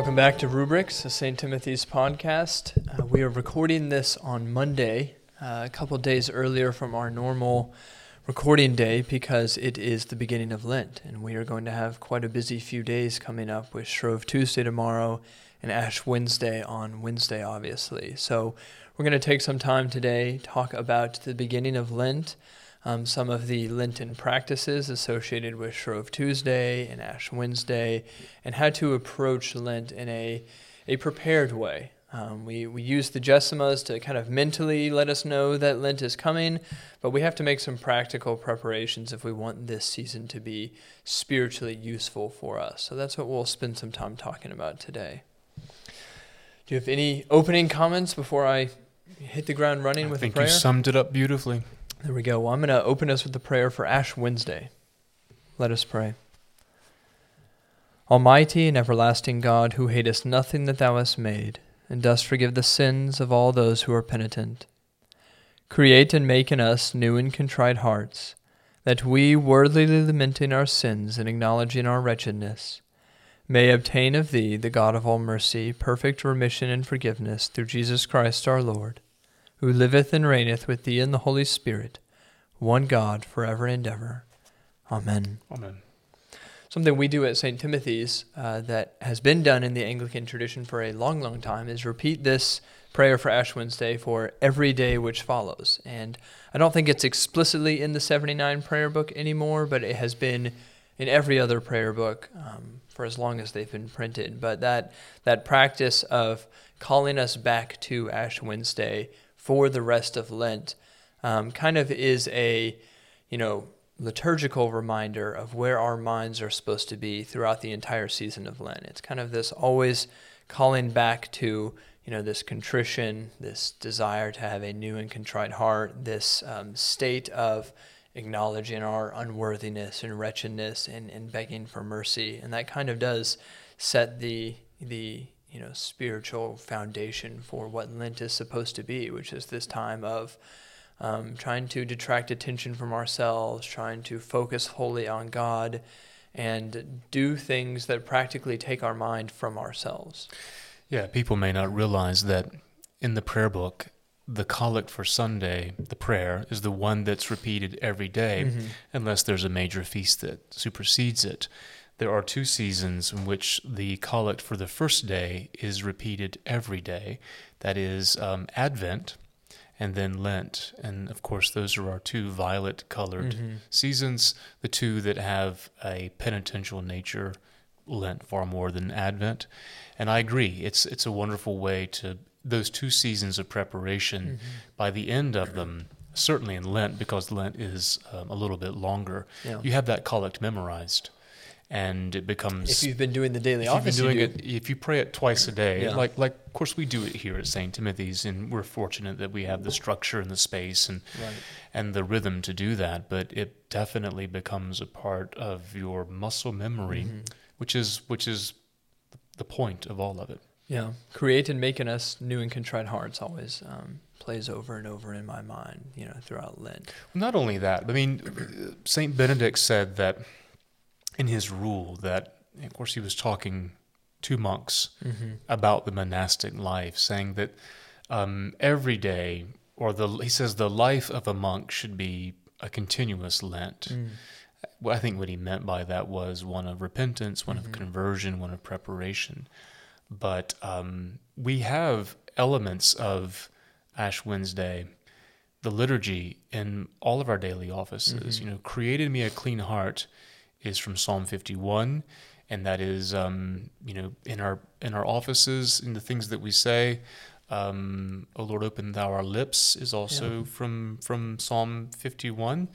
Welcome back to Rubrics, a St. Timothy's podcast. Uh, we are recording this on Monday, uh, a couple days earlier from our normal recording day because it is the beginning of Lent, and we are going to have quite a busy few days coming up with Shrove Tuesday tomorrow and Ash Wednesday on Wednesday, obviously. So we're going to take some time today, talk about the beginning of Lent um, some of the Lenten practices associated with Shrove Tuesday and Ash Wednesday, and how to approach Lent in a, a prepared way. Um, we, we use the Gesimas to kind of mentally let us know that Lent is coming, but we have to make some practical preparations if we want this season to be spiritually useful for us. So that's what we'll spend some time talking about today. Do you have any opening comments before I hit the ground running I with think a prayer? you summed it up beautifully. There we go. Well, I'm going to open us with the prayer for Ash Wednesday. Let us pray. Almighty and everlasting God, who hatest nothing that thou hast made, and dost forgive the sins of all those who are penitent, create and make in us new and contrite hearts, that we, worthily lamenting our sins and acknowledging our wretchedness, may obtain of thee, the God of all mercy, perfect remission and forgiveness through Jesus Christ our Lord who liveth and reigneth with thee in the Holy Spirit, one God, for ever and ever. Amen. Amen. Something we do at St. Timothy's uh, that has been done in the Anglican tradition for a long, long time is repeat this prayer for Ash Wednesday for every day which follows. And I don't think it's explicitly in the 79 prayer book anymore, but it has been in every other prayer book um, for as long as they've been printed. But that, that practice of calling us back to Ash Wednesday for the rest of Lent um, kind of is a, you know, liturgical reminder of where our minds are supposed to be throughout the entire season of Lent. It's kind of this always calling back to, you know, this contrition, this desire to have a new and contrite heart, this um, state of acknowledging our unworthiness and wretchedness and, and begging for mercy. And that kind of does set the the you know spiritual foundation for what Lent is supposed to be, which is this time of um, trying to detract attention from ourselves, trying to focus wholly on God, and do things that practically take our mind from ourselves. Yeah, people may not realize that in the prayer book, the collect for Sunday, the prayer, is the one that's repeated every day, mm-hmm. unless there's a major feast that supersedes it there are two seasons in which the collect for the first day is repeated every day. That is um, Advent and then Lent. And of course, those are our two violet colored mm-hmm. seasons, the two that have a penitential nature. Lent far more than Advent, and I agree. It's it's a wonderful way to those two seasons of preparation. Mm-hmm. By the end of them, certainly in Lent, because Lent is um, a little bit longer, yeah. you have that collect memorized and it becomes. If you've been doing the daily office, you've been doing it. If you pray it twice a day, yeah. like like of course we do it here at St. Timothy's, and we're fortunate that we have the structure and the space and right. and the rhythm to do that. But it definitely becomes a part of your muscle memory, mm-hmm. which is which is the point of all of it. Yeah, create and making us new and contrite hearts always um, plays over and over in my mind, you know, throughout Lent. Not only that, I mean, Saint Benedict said that in his rule that, of course, he was talking to monks mm-hmm. about the monastic life, saying that um, every day, or the he says the life of a monk should be a continuous Lent. Mm. Well, I think what he meant by that was one of repentance, one mm-hmm. of conversion, one of preparation. But um, we have elements of Ash Wednesday, the liturgy in all of our daily offices. Mm-hmm. You know, created me a clean heart is from Psalm 51, and that is um, you know in our in our offices in the things that we say. Um, o Lord, open thou our lips is also yeah. from from Psalm 51.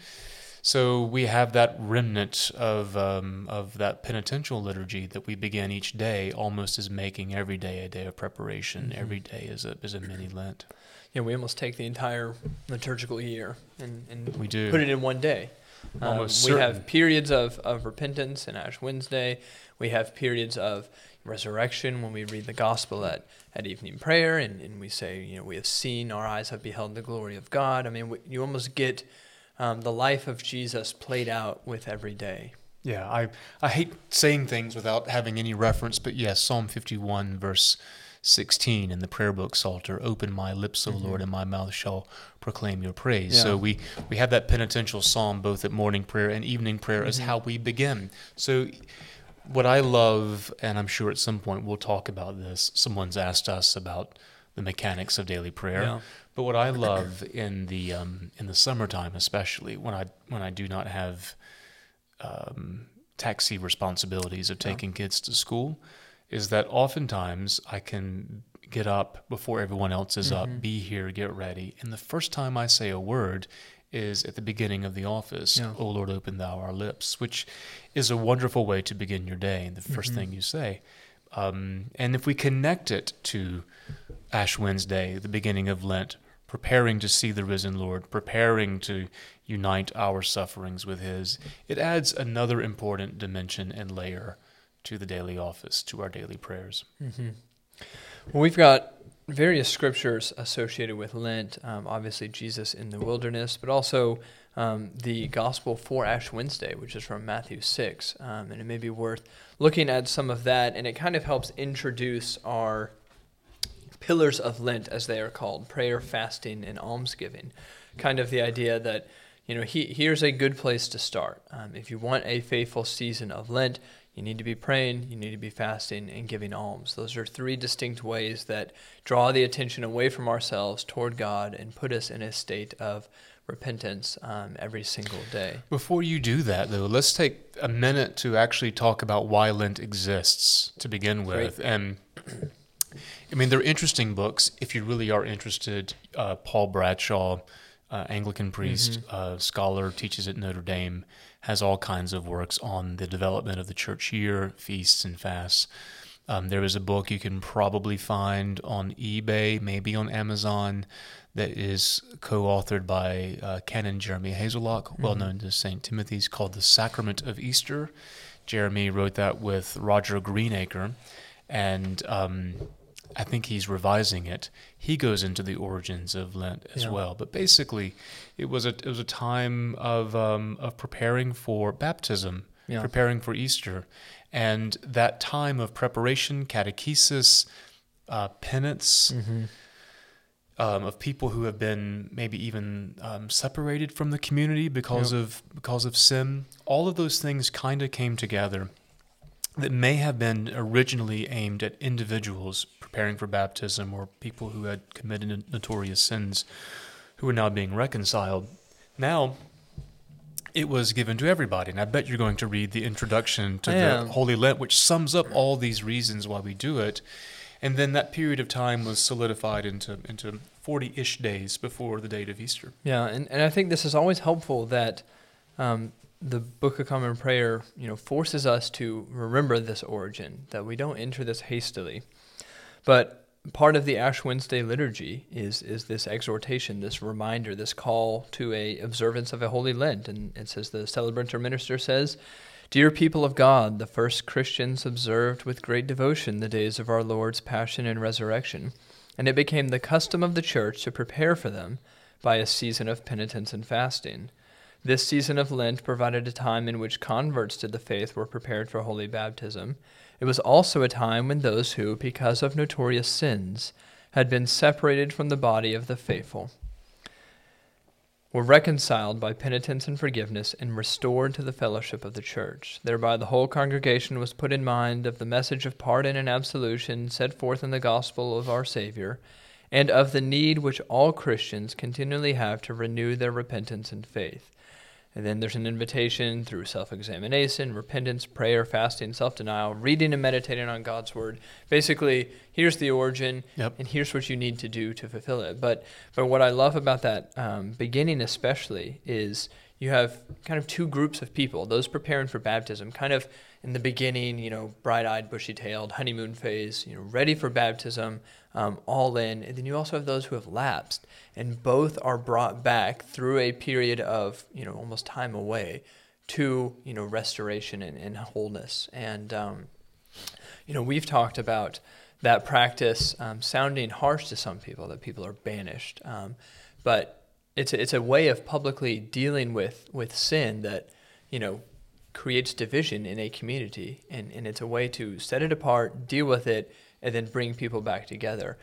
So we have that remnant of um, of that penitential liturgy that we begin each day, almost as making every day a day of preparation. Mm-hmm. Every day is a is a mini Lent. Yeah, we almost take the entire liturgical year and, and we do. put it in one day. Um, we have periods of, of repentance in Ash Wednesday. We have periods of resurrection when we read the gospel at, at evening prayer and, and we say, you know, we have seen, our eyes have beheld the glory of God. I mean, we, you almost get um, the life of Jesus played out with every day. Yeah, I, I hate saying things without having any reference, but yes, Psalm 51, verse 16 in the prayer book Psalter, open my lips, O mm-hmm. Lord, and my mouth shall proclaim your praise. Yeah. So we, we have that penitential psalm both at morning prayer and evening prayer mm-hmm. as how we begin. So what I love, and I'm sure at some point we'll talk about this, someone's asked us about the mechanics of daily prayer. Yeah. But what I love in the um, in the summertime, especially when I when I do not have um, taxi responsibilities of taking yeah. kids to school, is that oftentimes I can get up before everyone else is mm-hmm. up, be here, get ready, and the first time I say a word is at the beginning of the office. Yeah. Oh Lord, open thou our lips, which is a wonderful way to begin your day. The 1st mm-hmm. thing you say. Um, and if we connect it to Ash Wednesday, the beginning of Lent, preparing to see the risen Lord, preparing to unite our sufferings with His, it adds another important dimension and layer to the daily office, to our daily prayers. Mm-hmm. Well, we've got various scriptures associated with Lent. Um, obviously, Jesus in the wilderness, but also um, the gospel for Ash Wednesday, which is from Matthew 6. Um, and it may be worth looking at some of that, and it kind of helps introduce our pillars of Lent, as they are called prayer, fasting, and almsgiving. Kind of the idea that, you know, he, here's a good place to start. Um, if you want a faithful season of Lent, you need to be praying, you need to be fasting, and giving alms. Those are three distinct ways that draw the attention away from ourselves toward God and put us in a state of repentance um, every single day. Before you do that, though, let's take a minute to actually talk about why Lent exists to begin with. Great. And I mean, they're interesting books if you really are interested. Uh, Paul Bradshaw, uh, Anglican priest, mm-hmm. uh, scholar, teaches at Notre Dame has all kinds of works on the development of the church year, feasts, and fasts. Um, there is a book you can probably find on eBay, maybe on Amazon, that is co authored by uh, Canon Jeremy Haselock, mm-hmm. well known to St. Timothy's, called The Sacrament of Easter. Jeremy wrote that with Roger Greenacre. And um, I think he's revising it. He goes into the origins of Lent as yeah. well. But basically, it was a it was a time of um, of preparing for baptism, yeah. preparing for Easter, and that time of preparation, catechesis, uh, penance. Mm-hmm. Um, of people who have been maybe even um, separated from the community because yep. of because of sin. All of those things kind of came together that may have been originally aimed at individuals preparing for baptism or people who had committed notorious sins who were now being reconciled. Now, it was given to everybody. And I bet you're going to read the introduction to the Holy Lent, which sums up all these reasons why we do it. And then that period of time was solidified into into 40-ish days before the date of Easter. Yeah, and, and I think this is always helpful that um, the Book of Common Prayer, you know, forces us to remember this origin, that we don't enter this hastily. But part of the Ash Wednesday liturgy is is this exhortation, this reminder, this call to a observance of a holy Lent. And it says the celebrant or minister says, Dear people of God, the first Christians observed with great devotion the days of our Lord's passion and resurrection, and it became the custom of the church to prepare for them by a season of penitence and fasting. This season of Lent provided a time in which converts to the faith were prepared for holy baptism. It was also a time when those who, because of notorious sins, had been separated from the body of the faithful, were reconciled by penitence and forgiveness and restored to the fellowship of the church. Thereby the whole congregation was put in mind of the message of pardon and absolution set forth in the gospel of our Savior, and of the need which all Christians continually have to renew their repentance and faith. And then there's an invitation through self examination, repentance, prayer, fasting, self denial, reading and meditating on God's word. Basically, here's the origin, yep. and here's what you need to do to fulfill it. But, but what I love about that um, beginning, especially, is you have kind of two groups of people those preparing for baptism, kind of in the beginning, you know, bright eyed, bushy tailed, honeymoon phase, you know, ready for baptism, um, all in. And then you also have those who have lapsed, and both are brought back through a period of, you know, almost time away to, you know, restoration and, and wholeness. And, um, you know, we've talked about that practice um, sounding harsh to some people, that people are banished. Um, but it's a, it's a way of publicly dealing with with sin that you know creates division in a community, and, and it's a way to set it apart, deal with it, and then bring people back together.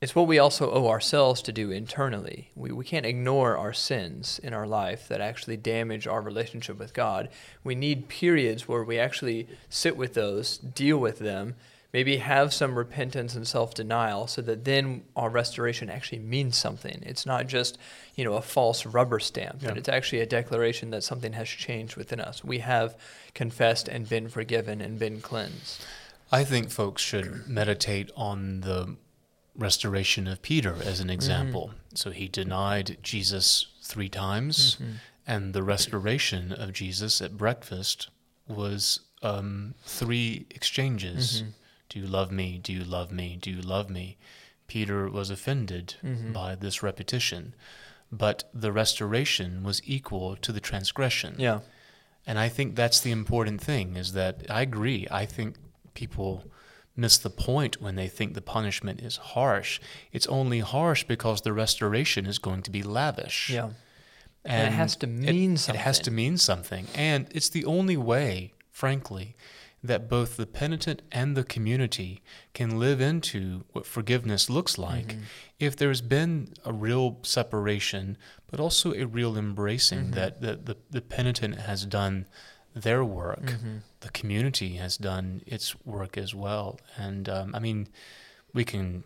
It's what we also owe ourselves to do internally. We, we can't ignore our sins in our life that actually damage our relationship with God. We need periods where we actually sit with those, deal with them, maybe have some repentance and self-denial so that then our restoration actually means something it's not just you know a false rubber stamp yeah. but it's actually a declaration that something has changed within us we have confessed and been forgiven and been cleansed i think folks should meditate on the restoration of peter as an example mm-hmm. so he denied jesus three times mm-hmm. and the restoration of jesus at breakfast was um, three exchanges mm-hmm do you love me? Do you love me? Do you love me? Peter was offended mm-hmm. by this repetition, but the restoration was equal to the transgression. Yeah. And I think that's the important thing is that I agree. I think people miss the point when they think the punishment is harsh. It's only harsh because the restoration is going to be lavish. Yeah. And, and it has to mean it, something. It has to mean something. And it's the only way, frankly, that both the penitent and the community can live into what forgiveness looks like mm-hmm. if there's been a real separation, but also a real embracing mm-hmm. that the, the, the, penitent has done their work, mm-hmm. the community has done its work as well. And um, I mean, we can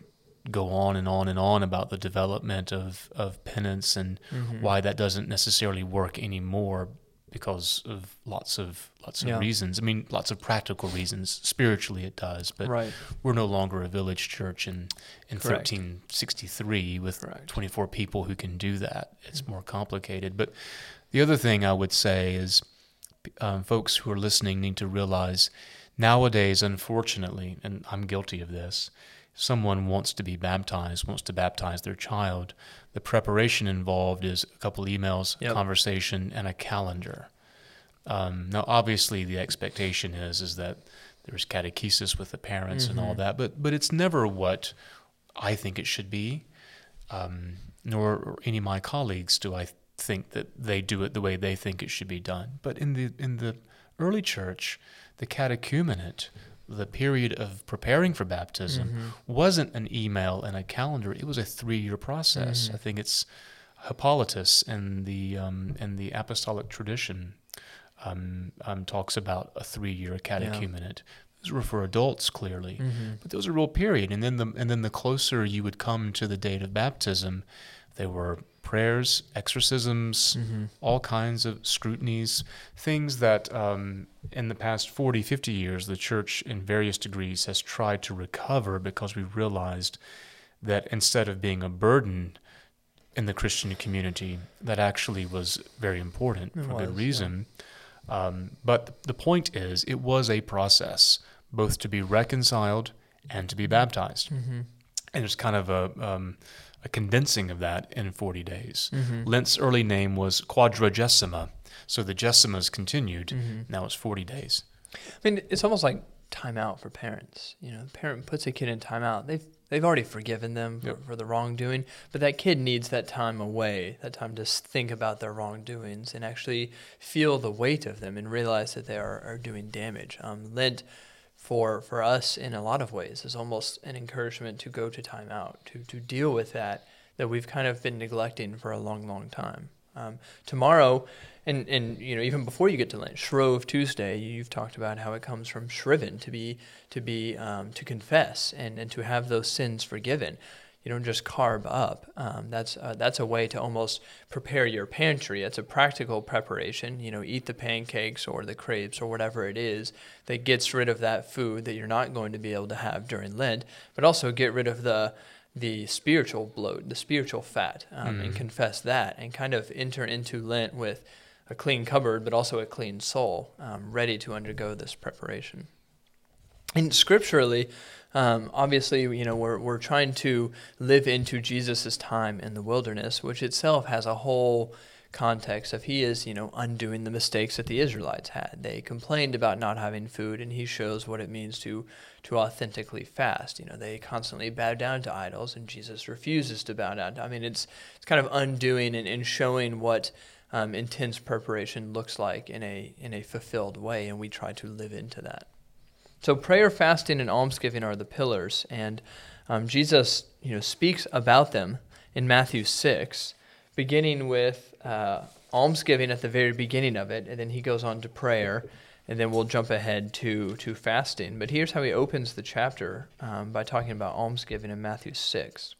go on and on and on about the development of, of penance and mm-hmm. why that doesn't necessarily work anymore because of lots of lots of yeah. reasons. I mean, lots of practical reasons. Spiritually, it does, but right. we're no longer a village church in in Correct. 1363 with Correct. 24 people who can do that. It's more complicated. But the other thing I would say is, um, folks who are listening need to realize nowadays, unfortunately, and I'm guilty of this. Someone wants to be baptized, wants to baptize their child the preparation involved is a couple emails, yep. conversation, and a calendar. Um, now, obviously, the expectation is is that there's catechesis with the parents mm-hmm. and all mm-hmm. that, but but it's never what I think it should be, um, nor any of my colleagues do I think that they do it the way they think it should be done. But in the in the early church, the catechumenate the period of preparing for baptism mm-hmm. wasn't an email and a calendar. It was a three-year process. Mm-hmm. I think it's Hippolytus and the um, and the apostolic tradition um, um, talks about a three-year catechumenate. Yeah. Those were for adults, clearly, mm-hmm. but there was a real period. And then the and then the closer you would come to the date of baptism, there were prayers, exorcisms, mm-hmm. all kinds of scrutinies, things that um, in the past 40, 50 years, the church in various degrees has tried to recover because we realized that instead of being a burden in the Christian community, that actually was very important it for was, good reason. Yeah. Um, but the point is, it was a process both to be reconciled and to be baptized. Mm-hmm. And it's kind of a. Um, a condensing of that in 40 days. Mm-hmm. Lent's early name was Quadragesima, so the Gesimas continued. Mm-hmm. Now it's 40 days. I mean, it's almost like timeout for parents. You know, the parent puts a kid in timeout. They've they've already forgiven them for, yep. for the wrongdoing, but that kid needs that time away, that time to think about their wrongdoings and actually feel the weight of them and realize that they are, are doing damage. Um, Lent for for us in a lot of ways is almost an encouragement to go to timeout to to deal with that that we've kind of been neglecting for a long long time. Um, tomorrow, and and you know even before you get to Lent, Shrove Tuesday, you've talked about how it comes from shriven to be to be um, to confess and and to have those sins forgiven you don't just carb up. Um, that's uh, that's a way to almost prepare your pantry. It's a practical preparation. You know, eat the pancakes or the crepes or whatever it is that gets rid of that food that you're not going to be able to have during Lent, but also get rid of the the spiritual bloat, the spiritual fat, um, mm. and confess that, and kind of enter into Lent with a clean cupboard, but also a clean soul, um, ready to undergo this preparation. And scripturally, um, obviously, you know, we're, we're trying to live into Jesus' time in the wilderness, which itself has a whole context of he is, you know, undoing the mistakes that the Israelites had. They complained about not having food, and he shows what it means to to authentically fast. You know, they constantly bow down to idols, and Jesus refuses to bow down. I mean, it's it's kind of undoing and, and showing what um, intense preparation looks like in a in a fulfilled way, and we try to live into that. So prayer, fasting, and almsgiving are the pillars, and um, Jesus, you know, speaks about them in Matthew six, beginning with uh, almsgiving at the very beginning of it, and then he goes on to prayer, and then we'll jump ahead to to fasting. But here's how he opens the chapter um, by talking about almsgiving in Matthew six.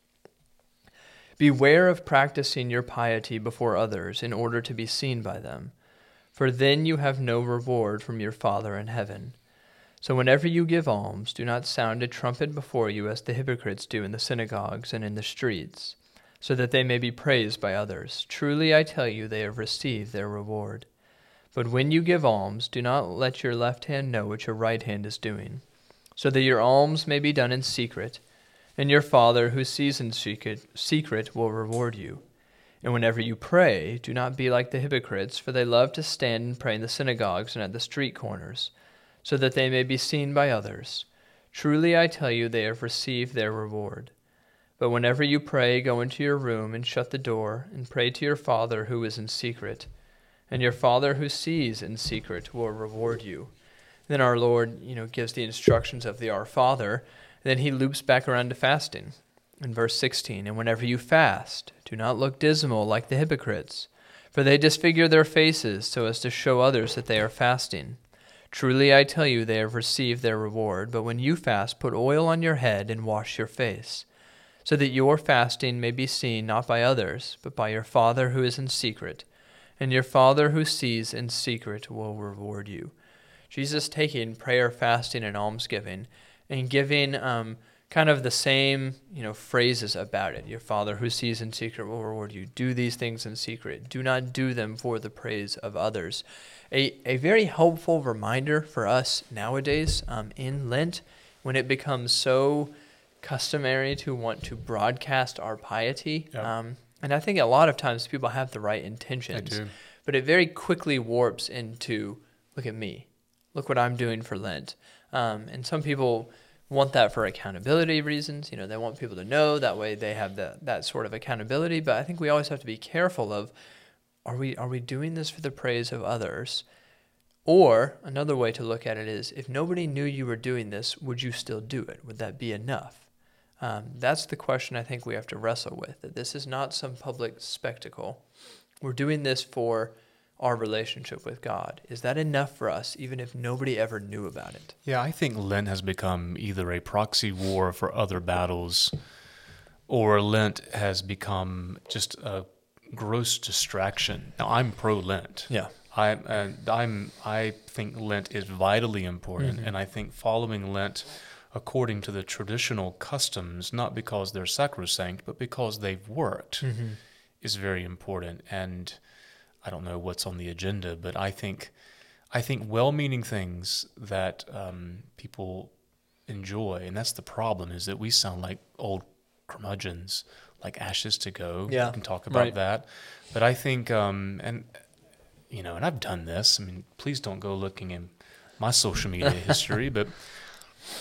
Beware of practicing your piety before others in order to be seen by them, for then you have no reward from your Father in heaven. So whenever you give alms, do not sound a trumpet before you as the hypocrites do in the synagogues and in the streets, so that they may be praised by others. Truly I tell you, they have received their reward. But when you give alms, do not let your left hand know what your right hand is doing, so that your alms may be done in secret and your Father who sees in secret, secret will reward you. And whenever you pray, do not be like the hypocrites, for they love to stand and pray in the synagogues and at the street corners, so that they may be seen by others. Truly I tell you, they have received their reward. But whenever you pray, go into your room and shut the door, and pray to your Father who is in secret. And your Father who sees in secret will reward you. Then our Lord, you know, gives the instructions of the Our Father then he loops back around to fasting. In verse 16, and whenever you fast, do not look dismal like the hypocrites, for they disfigure their faces so as to show others that they are fasting. Truly I tell you, they have received their reward. But when you fast, put oil on your head and wash your face, so that your fasting may be seen not by others, but by your Father who is in secret. And your Father who sees in secret will reward you. Jesus taking prayer, fasting, and almsgiving and giving um, kind of the same you know phrases about it. Your Father who sees in secret will reward you. Do these things in secret. Do not do them for the praise of others. A a very helpful reminder for us nowadays um, in Lent when it becomes so customary to want to broadcast our piety. Yep. Um, and I think a lot of times people have the right intentions, but it very quickly warps into look at me, look what I'm doing for Lent. Um, and some people want that for accountability reasons. You know, they want people to know that way they have that that sort of accountability. But I think we always have to be careful of are we are we doing this for the praise of others? Or another way to look at it is if nobody knew you were doing this, would you still do it? Would that be enough? Um, that's the question I think we have to wrestle with. That this is not some public spectacle. We're doing this for our relationship with God. Is that enough for us, even if nobody ever knew about it? Yeah, I think Lent has become either a proxy war for other battles, or Lent has become just a gross distraction. Now, I'm pro Lent. Yeah. I, uh, I'm, I think Lent is vitally important, mm-hmm. and I think following Lent according to the traditional customs, not because they're sacrosanct, but because they've worked, mm-hmm. is very important. And I don't know what's on the agenda, but I think I think well-meaning things that um, people enjoy, and that's the problem, is that we sound like old curmudgeons, like ashes to go. Yeah, we can talk about right. that. But I think, um, and you know, and I've done this. I mean, please don't go looking in my social media history, but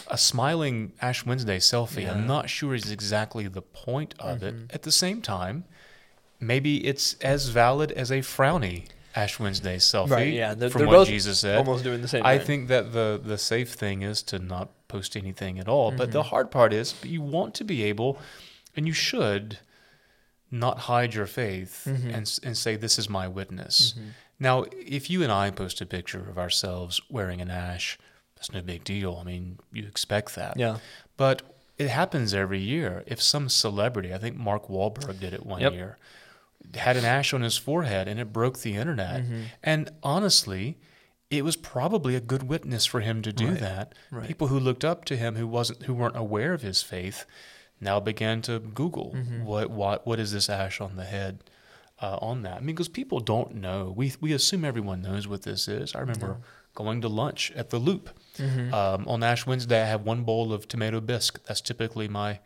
a smiling Ash Wednesday selfie, yeah. I'm not sure is exactly the point of mm-hmm. it. At the same time, maybe it's as valid as a frowny Ash Wednesday selfie. Right, yeah, they're, from they're what Jesus said. Almost doing the same. I think that the the safe thing is to not post anything at all. Mm-hmm. But the mm-hmm. hard part is you want to be able, and you should, not hide your faith mm-hmm. and and say this is my witness. Mm-hmm. Now, if you and I post a picture of ourselves wearing an ash, that's no big deal. I mean, you expect that. Yeah. But it happens every year. If some celebrity, I think Mark Wahlberg did it one yep. year had an ash on his forehead and it broke the internet. Mm-hmm. And honestly, it was probably a good witness for him to do right. that. Right. People who looked up to him who wasn't who weren't aware of his faith now began to Google mm-hmm. what what what is this ash on the head uh, on that. I mean, because people don't know. We we assume everyone knows what this is. I remember going to lunch at the Loop mm-hmm. um, on Ash Wednesday. I have one bowl of tomato bisque. That's typically my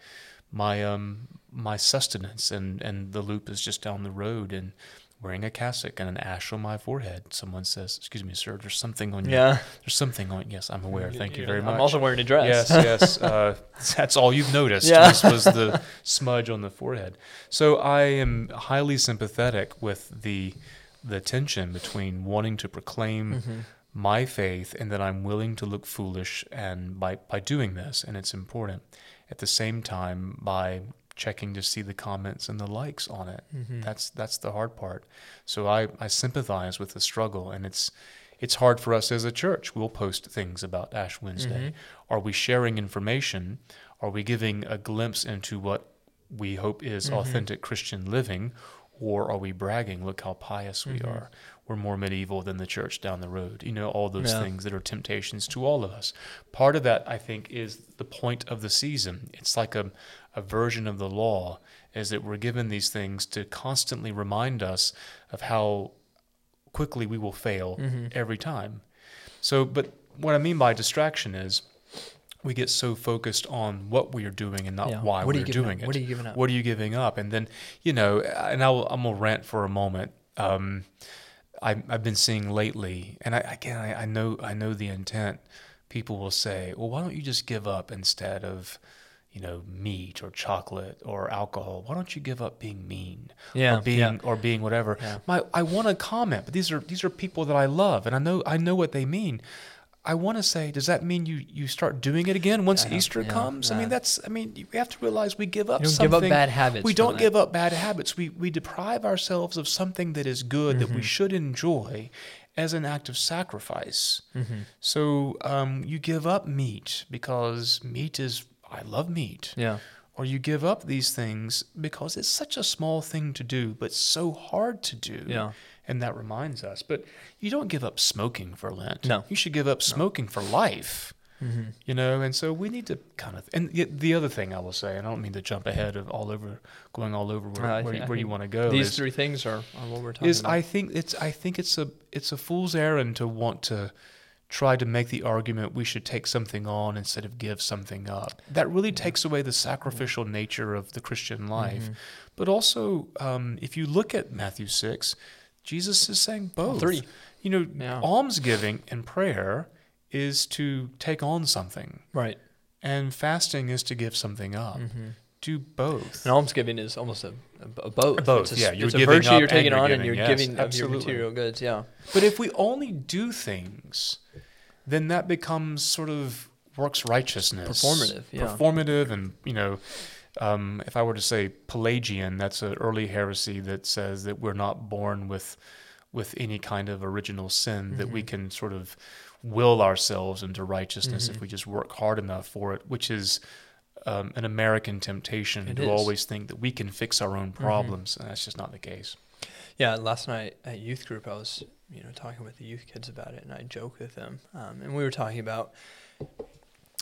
my um my sustenance and and the loop is just down the road and wearing a cassock and an ash on my forehead. Someone says, "Excuse me, sir. There's something on you. Yeah. There's something on. Yes, I'm aware. Thank you, you very much. I'm also wearing a dress. Yes, yes. Uh, that's all you've noticed. Yeah. Was, was the smudge on the forehead. So I am highly sympathetic with the the tension between wanting to proclaim Mm-hmm. my faith and that I'm willing to look foolish and by, by doing this, and it's important. At the same time, by checking to see the comments and the likes on it. Mm-hmm. That's that's the hard part. So I, I sympathize with the struggle and it's it's hard for us as a church. We'll post things about Ash Wednesday. Mm-hmm. Are we sharing information? Are we giving a glimpse into what we hope is Mm-hmm. authentic Christian living? Or are we bragging, look how pious we Mhm. are? We're more medieval than the church down the road. You know, all those Yeah. things that are temptations to all of us. Part of that, I think, is the point of the season. It's like a, a version of the law, is that we're given these things to constantly remind us of how quickly we will fail Mhm. every time. So, but what I mean by distraction is we get so focused on what we are doing and not Yeah. why What are we're doing up? it. What are you giving up? What are you giving up? And then, you know, and I'll, I'm going to rant for a moment. Um, I, I've been seeing lately, and I, again, I, I know, I know the intent. People will say, well, why don't you just give up instead of, you know, meat or chocolate or alcohol? Why don't you give up being mean Yeah, or being, yeah. or being whatever? Yeah. My, I want to comment, but these are, these are people that I love and I know, I know what they mean. I want to say, does that mean you, you start doing it again once don't- Easter yeah, comes? I mean, that's, I mean, we have to realize we give up something. give up bad habits. We don't that. give up bad habits. We we deprive ourselves of something that is good that Mm-hmm. we should enjoy as an act of sacrifice. Mhm. So um, you give up meat because meat is I love meat. Yeah. Or you give up these things because it's such a small thing to do, but so hard to do. Yeah. And that reminds us. But you don't give up smoking for Lent. No. You should give up smoking for life Mm-hmm. you know and so we need to kind of and the, the other thing i will say and i don't mean to jump ahead of all over going all over where, Uh, where, where you want to go These is, three things are, are what we're talking is about. i think it's i think it's a it's a fool's errand to want to try to make the argument we should take something on instead of give something up that really takes away the sacrificial nature of the christian life Mm-hmm. but also um, if you look at matthew 6 jesus is saying both three. you know Yeah. almsgiving and prayer is to take on something right. and fasting is to give something up. Mm-hmm. Do both. And almsgiving is almost a, a, a both. Both, It's a, yeah. You're it's a giving virtue up you're taking on, and you're yes, giving of your material goods. Yeah. But if we only do things, then that becomes sort of works righteousness. Performative, yeah. Performative, and, you know, um, if I were to say Pelagian, that's an early heresy that says that we're not born with with any kind of original sin, that Mm-hmm. we can sort of will ourselves into righteousness Mm-hmm. if we just work hard enough for it, which is um, an American temptation It to is. Mm-hmm. always think that we can fix our own problems, and that's just not the case. Yeah, last night at youth group, I was you know talking with the youth kids about it, and I joked with them, um, and we were talking about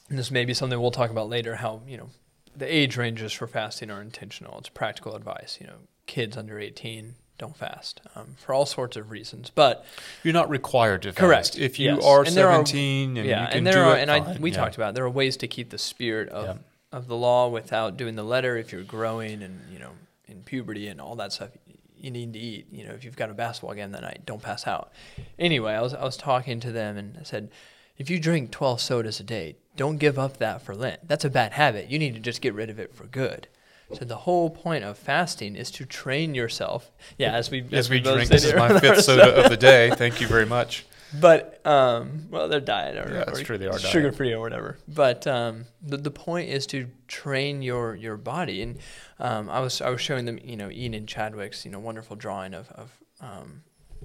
this may be something we'll talk about later. How you know the age ranges for fasting are intentional. It's practical advice. You know, kids under eighteen don't fast um, for all sorts of reasons, but You're not required to fast. Correct. If you Yes. are And there are- 17 and yeah, you can and there do are, it, and I we Yeah. talked about there are ways to keep the spirit of Yeah. Of the law without doing the letter. If you're growing and you know in puberty and all that stuff, you need to eat. You know, if you've got a basketball game that night, don't pass out. Anyway, I was I was talking to them and I said, if you drink 12 sodas a day, don't give up that for Lent. That's a bad habit. You need to just get rid of it for good. So the whole point of fasting is to train yourself. Yeah, as we As we both drink, this is my fifth soda of the day. Thank you very much. But um, well, they're diet or, Yeah, that's or true, they are diet. sugar free or whatever. But um, the the point is to train your your body. And um, I was I was showing them, you know, Ian and Chadwick's you know wonderful drawing of of um,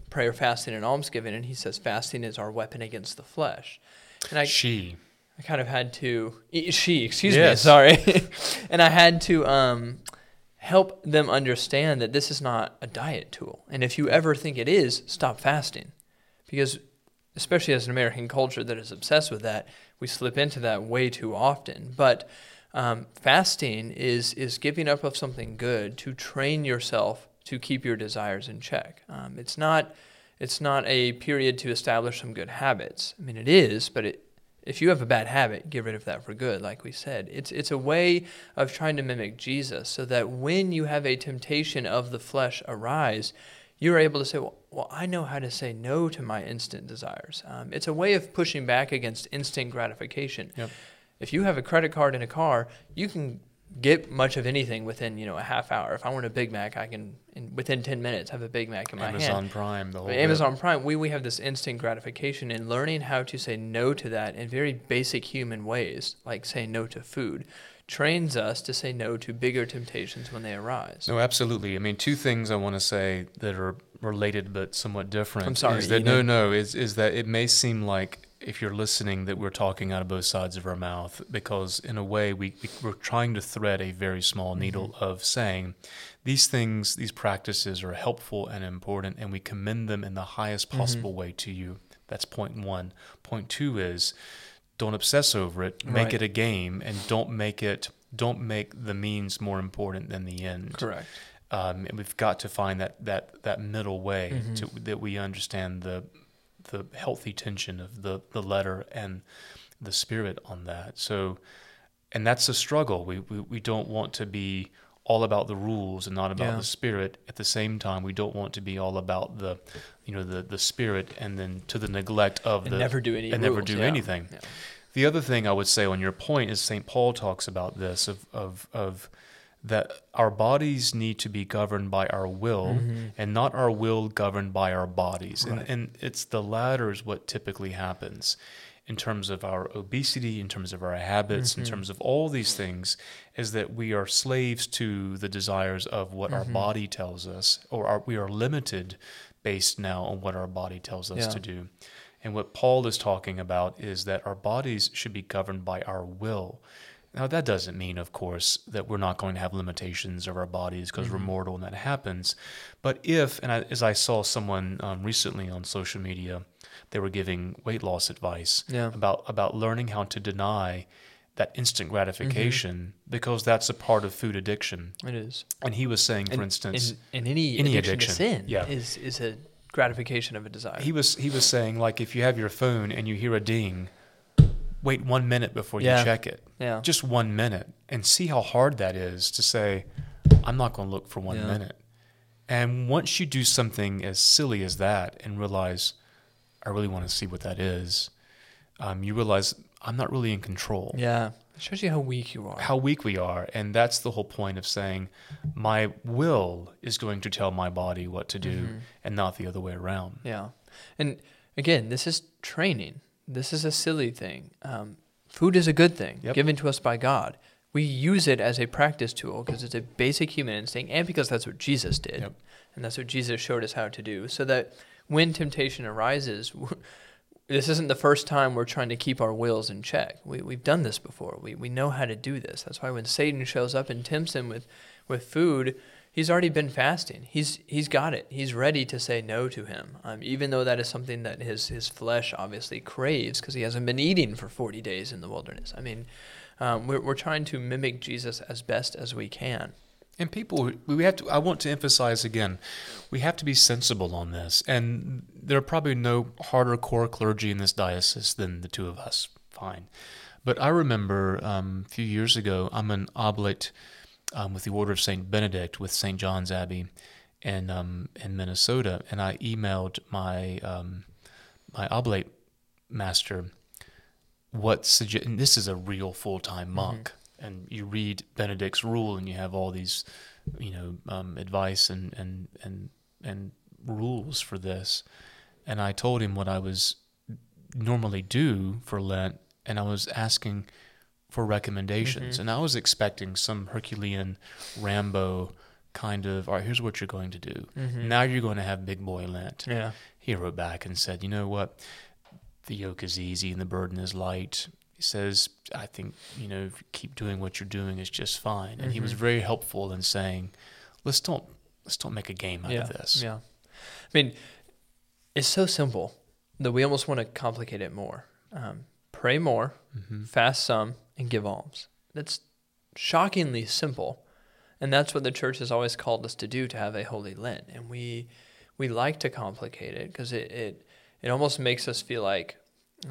prayer, fasting, and almsgiving, and he says fasting is our weapon against the flesh. And I she. I kind of had to she excuse Yes. me sorry, and I had to um, help them understand that this is not a diet tool, and if you ever think it is, stop fasting, because especially as an American culture that is obsessed with that, we slip into that way too often. But um, fasting is is giving up of something good to train yourself to keep your desires in check. Um, it's not it's not a period to establish some good habits. I mean, it is, but it, if you have a bad habit, get rid of that for good, like we said. It's it's a way of trying to mimic Jesus, so that when you have a temptation of the flesh arise, you're able to say, well, well I know how to say no to my instant desires. Um, it's a way of pushing back against instant gratification. Yep. If you have a credit card in a car, you can get much of anything within you know a half hour. If I want a Big Mac, I can in, within ten minutes have a Big Mac in my Amazon hand. Prime, the whole Amazon bit. Prime, we, we have this instant gratification and learning how to say no to that in very basic human ways, like saying no to food, trains us to say no to bigger temptations when they arise. No, absolutely. I mean, two things I want to say that are related but somewhat different. I'm sorry, Is that no, no, is is that it may seem like if you're listening that we're talking out of both sides of our mouth because in a way we, we we're trying to thread a very small mm-hmm. needle of saying these things, these practices are helpful and important, and we commend them in the highest mm-hmm. possible way to you. That's point one. Point two is don't obsess over it. Make Right. it a game, and don't make it. Don't make the means more important than the end Correct. um, and we've got to find that that that middle way Mm-hmm. to, that we understand the the healthy tension of the the letter and the spirit on that. So, and that's a struggle. We we, we don't want to be all about the rules and not about Yeah. the spirit. At the same time, we don't want to be all about the you know the the spirit and then to the neglect of And the never do any and never do yeah. anything. Yeah. The other thing I would say on your point is St. Paul talks about this of, of, of that our bodies need to be governed by our will and not our will governed by our bodies. Mm-hmm. Right. And, and it's the latter is what typically happens in terms of our obesity, in terms of our habits, Mm-hmm. in terms of all these things, is that we are slaves to the desires of what Mm-hmm. our body tells us, or are, we are limited based now on what our body tells us Yeah. to do. And what Paul is talking about is that our bodies should be governed by our will. Now, that doesn't mean, of course, that we're not going to have limitations of our bodies because we're mortal and that happens. But if, and I, as I saw someone um, recently on social media, they were giving weight loss advice Yeah. about, about learning how to deny that instant gratification Mm-hmm. because that's a part of food addiction. It is. And he was saying, for And- instance, and, and any, any addiction, addiction, to sin yeah. is is a gratification of a desire. he was he was saying like if you have your phone and you hear a ding, wait one minute before Yeah. you check it. yeah. just one minute and see how hard that is to say i'm not going to look for one Yeah. minute and once you do something as silly as that and realize i really want to see what that is um, you realize i'm not really in control yeah. It shows you how weak you are. how weak we are and that's the whole point of saying my will is going to tell my body what to do Mm-hmm. and not the other way around Yeah. And again, this is training. This is a silly thing. Um, food is a good thing Yep. given to us by God. We use it as a practice tool because it's a basic human instinct and because that's what Jesus did. Yep. And that's what Jesus showed us how to do. So that when temptation arises, this isn't the first time we're trying to keep our wills in check. We, we've done this before. We, we know how to do this. That's why when Satan shows up and tempts him with, with food, he's already been fasting. He's he's got it. He's ready to say no to him, um, even though that is something that his his flesh obviously craves because he hasn't been eating for forty days in the wilderness. I mean, um, we're we're trying to mimic Jesus as best as we can. And people, we have to. I want to emphasize again, we have to be sensible on this. And there are probably no harder core clergy in this diocese than the two of us. Fine, but I remember um, a few years ago, I'm an oblate um, with the Order of Saint Benedict with Saint John's Abbey, in um, in Minnesota, and I emailed my um, my oblate master what suggest. This is a real full time monk and you read Benedict's rule, and you have all these, you know, um, advice and and and and rules for this. And I told him what I was normally do for Lent, and I was asking for recommendations, and I was expecting some Herculean Rambo kind of. All right, here's what you're going to do. Now you're going to have big boy Lent. Yeah. He wrote back and said, you know what? The yoke is easy and the burden is light. He says, I think, you know, keep doing what you're doing is just fine. And he was very helpful in saying, let's don't let's don't make a game out yeah. of this. Yeah. I mean, it's so simple that we almost want to complicate it more. Um, pray more, Mm-hmm. fast some, and give alms. That's shockingly simple. And that's what the church has always called us to do to have a holy Lent. And we we like to complicate it because it, it it almost makes us feel like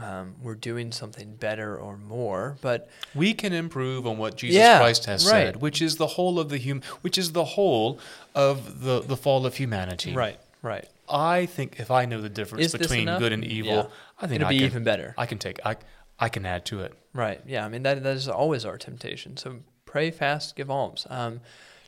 um, we're doing something better or more. But We can improve on what Jesus Yeah, Christ has right. said, which is the whole of the hum- which is the whole of the, the fall of humanity. right, right. I think if I know the difference Is between good and evil, Yeah. I think It'll I be can, even better. I can take I I can add to it. Right. Yeah. I mean that that is always our temptation. So pray, fast, give alms. Um,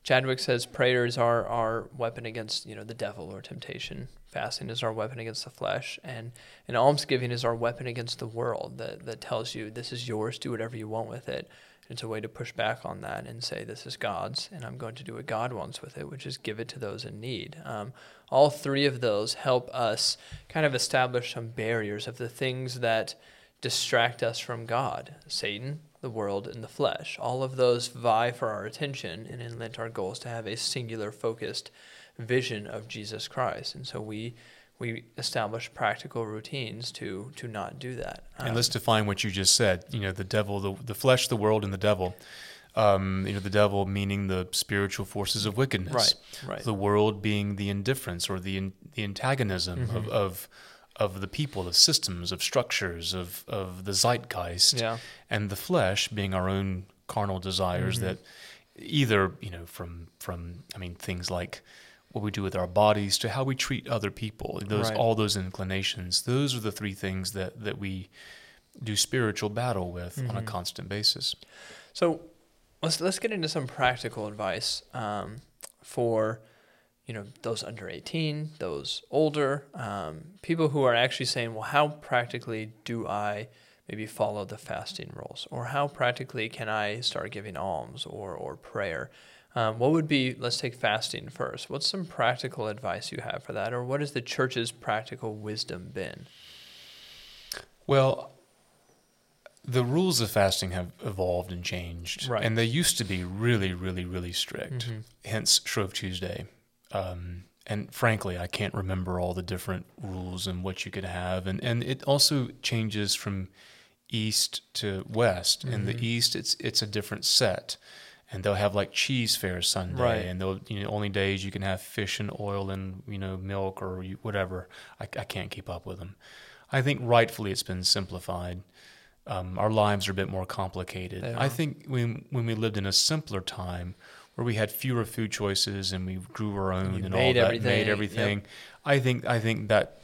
Chadwick says prayer is our, our weapon against you know the devil or temptation. Fasting is our weapon against the flesh, and and almsgiving is our weapon against the world that that tells you this is yours, do whatever you want with it. It's a way to push back on that and say this is God's, and I'm going to do what God wants with it, which is give it to those in need. Um, all three of those help us kind of establish some barriers of the things that distract us from God. Satan, the world, and the flesh. All of those vie for our attention, and in Lent, our goal is to have a singular, focused vision of Jesus Christ. And so we we establish practical routines to to not do that. Um, and let's define what you just said. You know, the devil, the the flesh, the world, and the devil. Um, you know, the devil meaning the spiritual forces of wickedness. Right. Right. The world being the indifference or the the antagonism mm-hmm. of, of of the people, of systems, of structures, of, of the zeitgeist, yeah. and the flesh being our own carnal desires mm-hmm. that either, you know, from, from, I mean, things like what we do with our bodies to how we treat other people, those, right. all those inclinations, those are the three things that, that we do spiritual battle with mm-hmm. on a mm-hmm. constant basis. So let's, let's get into some practical advice um, for you know those under 18 those older um, people who are actually saying well how practically do i maybe follow the fasting rules or how practically can i start giving alms or, or prayer um, what would be let's take fasting first what's some practical advice you have for that or what has the church's practical wisdom been well the rules of fasting have evolved and changed right. and they used to be really really really strict mm-hmm. hence shrove tuesday um, and frankly, I can't remember all the different rules and what you could have. And, and it also changes from east to west. Mm-hmm. In the mm-hmm. east, it's it's a different set, and they'll have like Cheesefare Sunday, right. and they'll you know only days you can have fish and oil and you know milk or whatever. I, I can't keep up with them. I think rightfully it's been simplified. Um, our lives are a bit more complicated. I think when when we lived in a simpler time where we had fewer food choices and we grew our own and, and all that, everything. made everything. Yep. I think I think that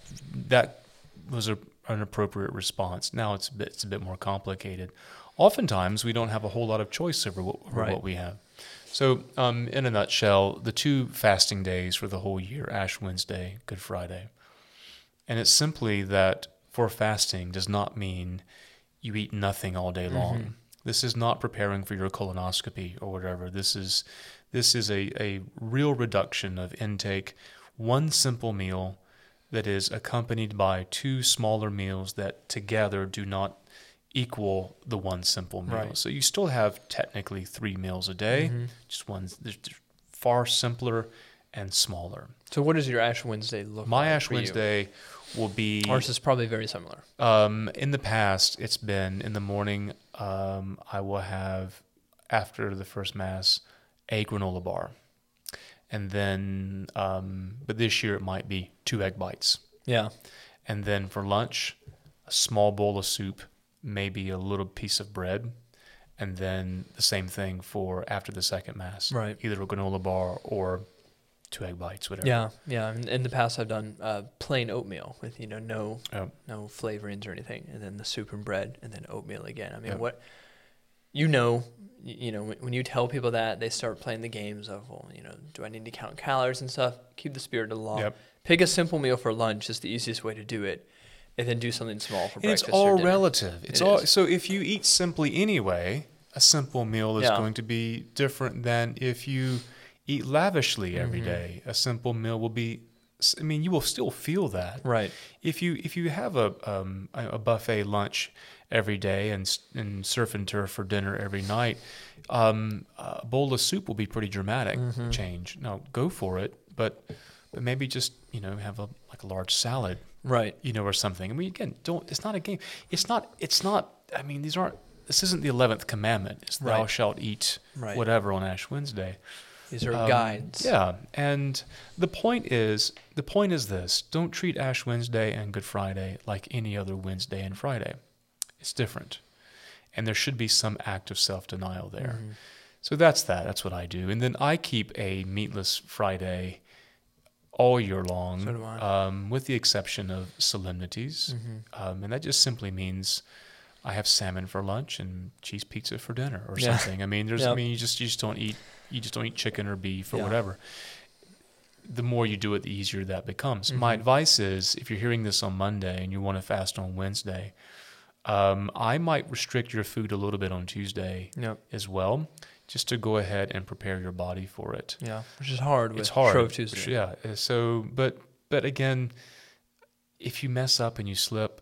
that was a, an appropriate response. Now it's a bit, it's a bit more complicated. Oftentimes we don't have a whole lot of choice over what, over right. what we have. So, um, in a nutshell, the two fasting days for the whole year Ash Wednesday, Good Friday. And it's simply that for fasting does not mean you eat nothing all day long. Mm-hmm. This is not preparing for your colonoscopy or whatever. This is this is a, a real reduction of intake, one simple meal that is accompanied by two smaller meals that together do not equal the one simple meal. Right. So you still have technically three meals a day, mm-hmm. just one far simpler and smaller. So what does your Ash Wednesday look My like? My Ash Wednesday you? will be. Ours is probably very similar. Um, in the past, it's been in the morning. Um, I will have after the first mass a granola bar, and then, um, but this year it might be two egg bites. Yeah. And then for lunch, a small bowl of soup, maybe a little piece of bread, and then the same thing for after the second mass. Right. Either a granola bar or two egg bites, whatever. Yeah, yeah. In, in the past, I've done uh, plain oatmeal with you know no yep. no flavorings or anything, and then the soup and bread, and then oatmeal again. I mean, yep. what you know, you know, when you tell people that, they start playing the games of, well, you know, do I need to count calories and stuff? Keep the spirit of the law. Yep. Pick a simple meal for lunch is the easiest way to do it, and then do something small for and breakfast. It's all relative. It's it all is. so if you eat simply anyway, a simple meal is yeah. going to be different than if you eat lavishly every mm-hmm. day. A simple meal will be. I mean, you will still feel that. Right. If you if you have a um, a buffet lunch every day and and surf and turf for dinner every night, um, a bowl of soup will be pretty dramatic mm-hmm. change. Now go for it, but but maybe just you know have a like a large salad, right? You know, or something. I mean, again, don't. It's not a game. It's not. It's not. I mean, these aren't. This isn't the eleventh commandment. It's right. thou shalt eat right. whatever on Ash Wednesday. These are um, guides. Yeah, and the point is the point is this: don't treat Ash Wednesday and Good Friday like any other Wednesday and Friday. It's different, and there should be some act of self denial there. Mm-hmm. So that's that. That's what I do, and then I keep a meatless Friday all year long, so um, with the exception of solemnities, mm-hmm. um, and that just simply means I have salmon for lunch and cheese pizza for dinner or Yeah. something. I mean, there's I mean you just you just don't eat you just don't eat chicken or beef or Yeah. whatever. The more you do it, the easier that becomes. My Mhm. advice is if you're hearing this on Monday and you want to fast on Wednesday, um, I might restrict your food a little bit on Tuesday Yep. as well, just to go ahead and prepare your body for it. Yeah. Which is hard with it's hard. Shrove Tuesday. Yeah. So, but but again, if you mess up and you slip,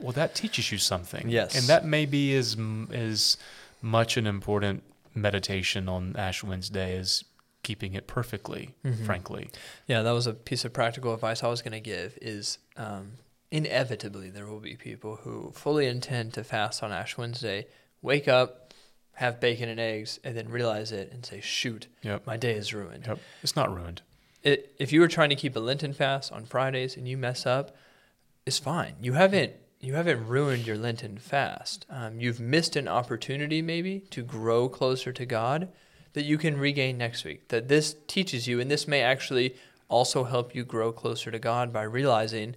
well, that teaches you something. Yes. And that may be as as much an important meditation on Ash Wednesday as keeping it perfectly. Mhm. Frankly. Yeah, that was a piece of practical advice I was going to give is um, inevitably there will be people who fully intend to fast on Ash Wednesday, wake up, have bacon and eggs, and then realize it and say, shoot, Yep. my day is ruined. Yep. It's not ruined. It, if you were trying to keep a Lenten fast on Fridays and you mess up, it's fine. You haven't you haven't ruined your Lenten fast. Um, you've missed an opportunity maybe to grow closer to God that you can regain next week. That this teaches you, and this may actually also help you grow closer to God by realizing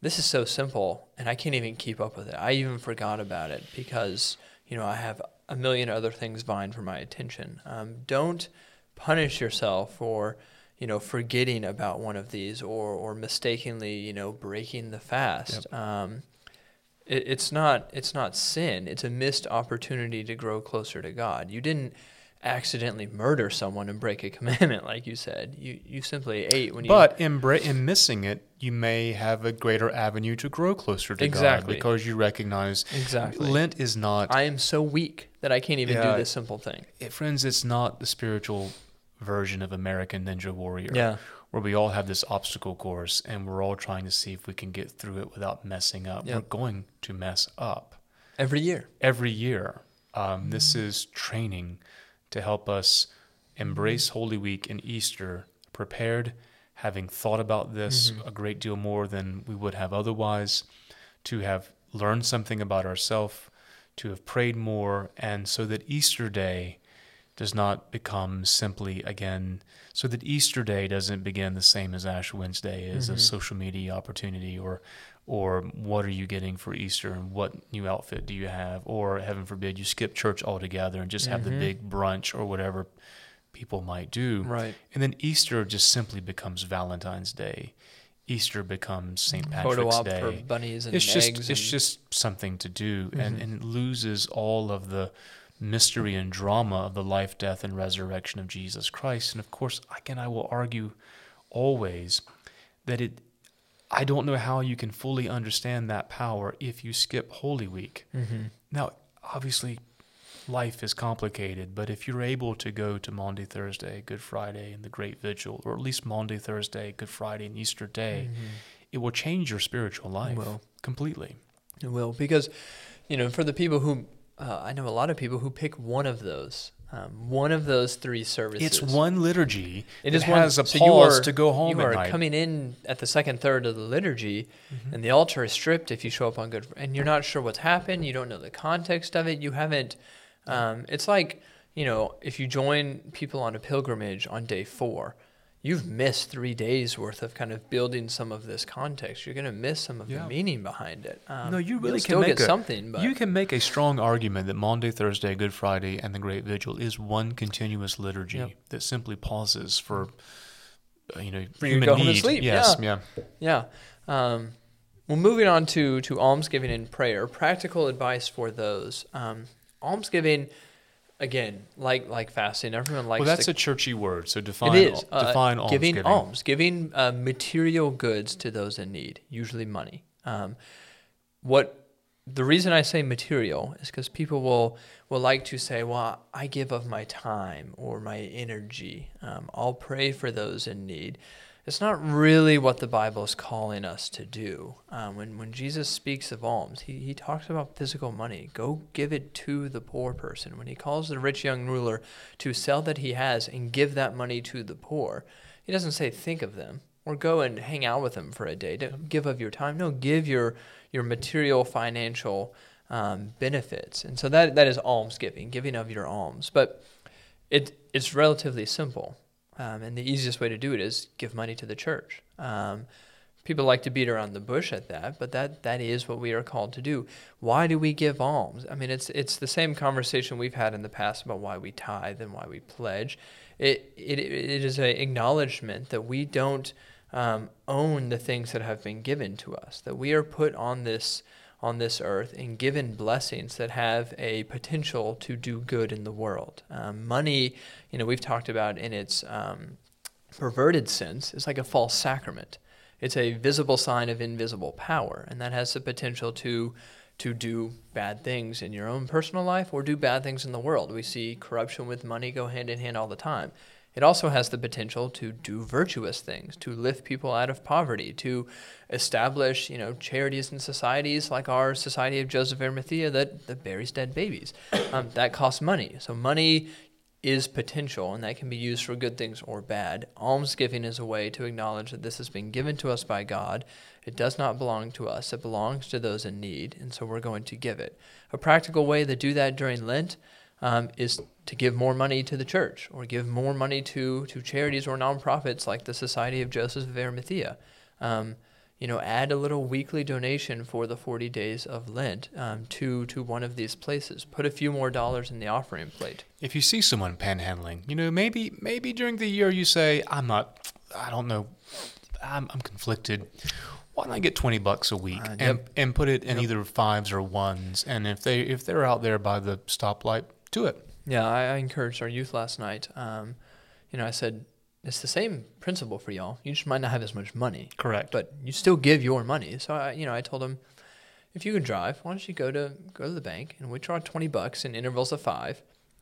this is so simple and I can't even keep up with it. I even forgot about it because you know I have a million other things vying for my attention. Um, don't punish yourself for you know forgetting about one of these or or mistakenly you know breaking the fast. Um, it, it's not it's not sin. It's a missed opportunity to grow closer to God. You didn't accidentally murder someone and break a commandment like you said. You you simply ate when you But in, bra- in missing it, you may have a greater avenue to grow closer to Exactly. God because you recognize exactly. Lent is not I am so weak that I can't even Yeah. do this simple thing. it, friends, it's not the spiritual version of American Ninja Warrior, Yeah. where we all have this obstacle course and we're all trying to see if we can get through it without messing up. Yep. We're going to mess up Every year. every year. Um, This is training to help us embrace Holy Week and Easter prepared, having thought about this Mhm. a great deal more than we would have otherwise, to have learned something about ourselves, to have prayed more, and so that Easter Day does not become simply again so that Easter Day doesn't begin the same as Ash Wednesday is a Mhm. social media opportunity or or what are you getting for Easter and what new outfit do you have or heaven forbid you skip church altogether and just have the Mhm. big brunch or whatever people might do. Right. And then Easter just simply becomes Valentine's Day. Easter becomes St. Photo Patrick's op Day for bunnies and it's just eggs. it's just something to do and, Mhm. and it loses all of the mystery and drama of the life death and resurrection of jesus christ and of course again i will argue always that it i don't know how you can fully understand that power if you skip holy week Mhm. now obviously life is complicated but if you're able to go to maundy thursday good friday and the great vigil or at least maundy thursday good friday and easter day Mhm. it will change your spiritual life will. completely It will because, you know, for the people who uh, I know a lot of people who pick one of those, um, one of those three services. It's one liturgy. It is one- has a so you pause are- to go home You are night. coming in at the second third of the liturgy, Mhm. and the altar is stripped if you show up on Good, and you're not sure what's happened. You don't know the context of it. You haven't. Um, it's like you know, if you join people on a pilgrimage on day four, you've missed three days worth of kind of building some of this context. You're going to miss some of Yeah. the meaning behind it. Um, No, you really can make a- something, but you can make a strong argument that Maundy, Thursday, Good Friday, and the Great Vigil is one continuous liturgy Yep. that simply pauses for, uh, you know, For you to human go home and sleep, Yes, yeah. Yeah. Um, well, moving on to, to almsgiving and prayer, practical advice for those. Um, almsgiving, again, like like fasting, everyone likes Well, that's to, a churchy word. So define it is uh, define giving alms, giving uh, material goods to those in need, usually money. Um, what the reason I say material is because people will will like to say, "Well, I give of my time or my energy. Um, I'll pray for those in need." It's not really what the Bible is calling us to do. Um, when when Jesus speaks of alms, he he talks about physical money. Go give it to the poor person. When he calls the rich young ruler to sell that he has and give that money to the poor, he doesn't say think of them or go and hang out with them for a day. Don't give of your time. No, give your your material financial um, benefits. And so that that is almsgiving, giving of your alms. But it it's relatively simple. Um, and the easiest way to do it is give money to the church. Um, people like to beat around the bush at that, but that that is what we are called to do. Why do we give alms? I mean, it's it's the same conversation we've had in the past about why we tithe and why we pledge. It it, it is an acknowledgement that we don't um, own the things that have been given to us. That we are put on this on this earth and given blessings that have a potential to do good in the world. Um, money, you know, we've talked about in its um, perverted sense, is like a false sacrament. It's a visible sign of invisible power, and that has the potential to to do bad things in your own personal life or do bad things in the world. We see corruption with money go hand in hand all the time. It also has the potential to do virtuous things, to lift people out of poverty, to establish, you know, charities and societies like our Society of Joseph Arimathea that, that buries dead babies. Um, that costs money. So money is potential and that can be used for good things or bad. Almsgiving is a way to acknowledge that this has been given to us by God. It does not belong to us, it belongs to those in need, and so we're going to give it. A practical way to do that during Lent um, is to give more money to the church or give more money to, to charities or nonprofits like the Society of Joseph of Arimathea. Um, you know, add a little weekly donation for the 40 days of Lent um, to to one of these places. Put a few more dollars in the offering plate. If you see someone panhandling, you know, maybe maybe during the year you say, "I'm not, I don't know, I'm, I'm conflicted." Why don't I get 20 bucks a week Uh, and, and put it in Yep. either fives or ones? And if they if they're out there by the stoplight, do it. Yeah, I, I encouraged our youth last night. Um, you know, I said it's the same principle for y'all. You just might not have as much money, Correct. but you still give your money. So I, you know, I told them, if you can drive, why don't you go to go to the bank and withdraw twenty bucks in intervals of five,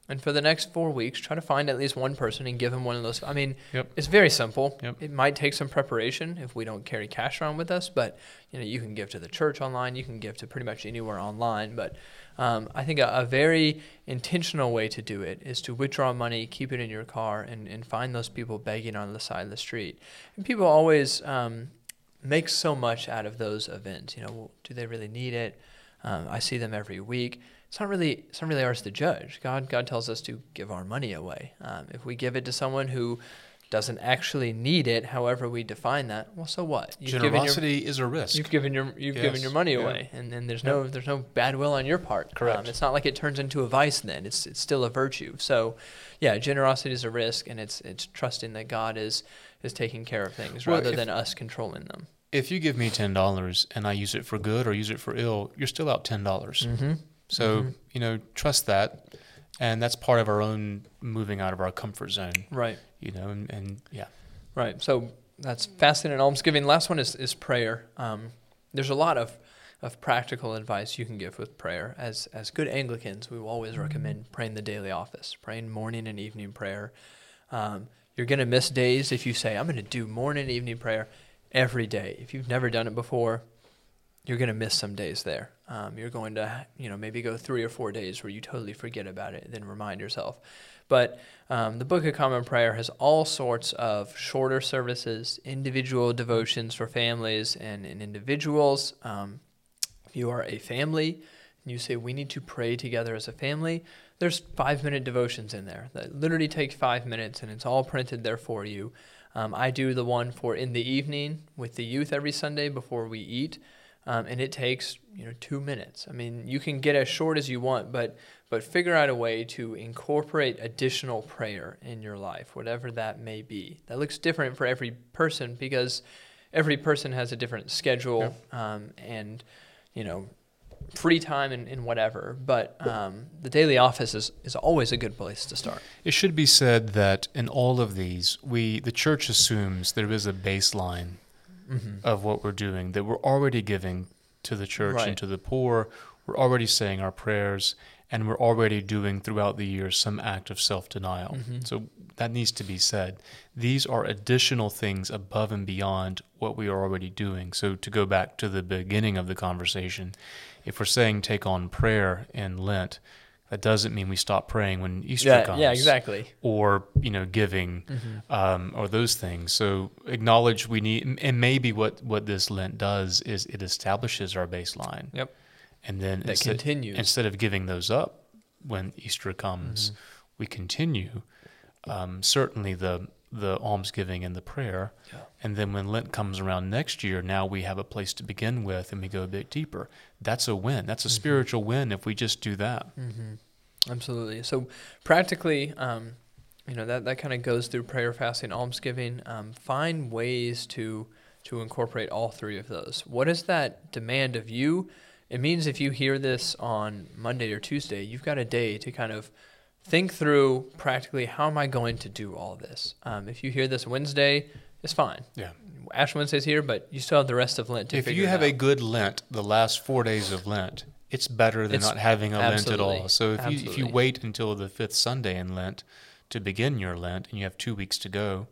and for the next four weeks, try to find at least one person and give them one of those. I mean, Yep. it's very simple. Yep. It might take some preparation if we don't carry cash around with us, but you know, you can give to the church online. You can give to pretty much anywhere online, but. Um, I think a, a very intentional way to do it is to withdraw money, keep it in your car, and, and find those people begging on the side of the street. And people always um, make so much out of those events. You know, do they really need it? Um, I see them every week. It's not really it's not really ours to judge. God God tells us to give our money away. Um, if we give it to someone who doesn't actually need it, however we define that, well, so what? You've given your Generosity is a risk. You've given your you've given your money yeah. away, and, then there's no there's no bad will on your part. Um, Correct. it's not like it turns into a vice. Then it's it's still a virtue. So, yeah, generosity is a risk, and it's it's trusting that God is is taking care of things Well, rather if- than us controlling them. if you give me ten dollars and I use it for good or use it for ill, you're still out ten dollars. Mm-hmm. So Mhm. you know, trust that, and that's part of our own moving out of our comfort zone. Right, You know, and, and yeah, right. So that's fasting and almsgiving. Last one is is prayer. Um, there's a lot of of practical advice you can give with prayer. As as good Anglicans, we will always recommend praying the daily office, praying morning and evening prayer. Um, you're going to miss days if you say, I'm going to do morning and evening prayer every day. If you've never done it before, you're going to miss some days there. Um, you're going to, you know, maybe go three or four days where you totally forget about it, then remind yourself. But um, the Book of Common Prayer has all sorts of shorter services, individual devotions for families and, and individuals. Um, if you are a family and you say, we need to pray together as a family, there's five minute devotions in there that literally take five minutes and it's all printed there for you. Um, I do the one for in the evening with the youth every Sunday before we eat. Um, and it takes you know two minutes. I mean, you can get as short as you want, but but figure out a way to incorporate additional prayer in your life, whatever that may be. That looks different for every person because every person has a different schedule um, and you know free time and, and whatever. But um, the daily office is, is always a good place to start. it should be said that in all of these, we the church assumes there is a baseline Mm-hmm. of what we're doing that we're already giving to the church Right. and to the poor. We're already saying our prayers, and we're already doing throughout the year some act of self denial. Mhm. So that needs to be said. These are additional things above and beyond what we are already doing. So to go back to the beginning of the conversation, if we're saying take on prayer in Lent, that doesn't mean we stop praying when Easter Yeah, comes yeah, exactly. or you know giving um, or those things so acknowledge we need and maybe what what this lent does is it establishes our baseline Yep. and then That instead, continues. instead of giving those up when easter comes Mm-hmm. we continue um, certainly the the almsgiving and the prayer. Yeah. And then when Lent comes around next year, now we have a place to begin with and we go a bit deeper. That's a win. That's a Mhm. spiritual win if we just do that. Mm-hmm. Absolutely. So practically, um, you know that that kind of goes through prayer, fasting, almsgiving. Um, find ways to to incorporate all three of those. What does that demand of you? It means if you hear this on Monday or Tuesday, you've got a day to kind of think through practically how am I going to do all this. Um, if you hear this Wednesday, it's fine. Yeah. Ash Wednesday's here, but you still have the rest of Lent to If you have a good Lent, the last four days of Lent, it's better than It's- not having a Lent at all. So if you if you wait until the fifth Sunday in Lent to begin your Lent and you have two weeks to go,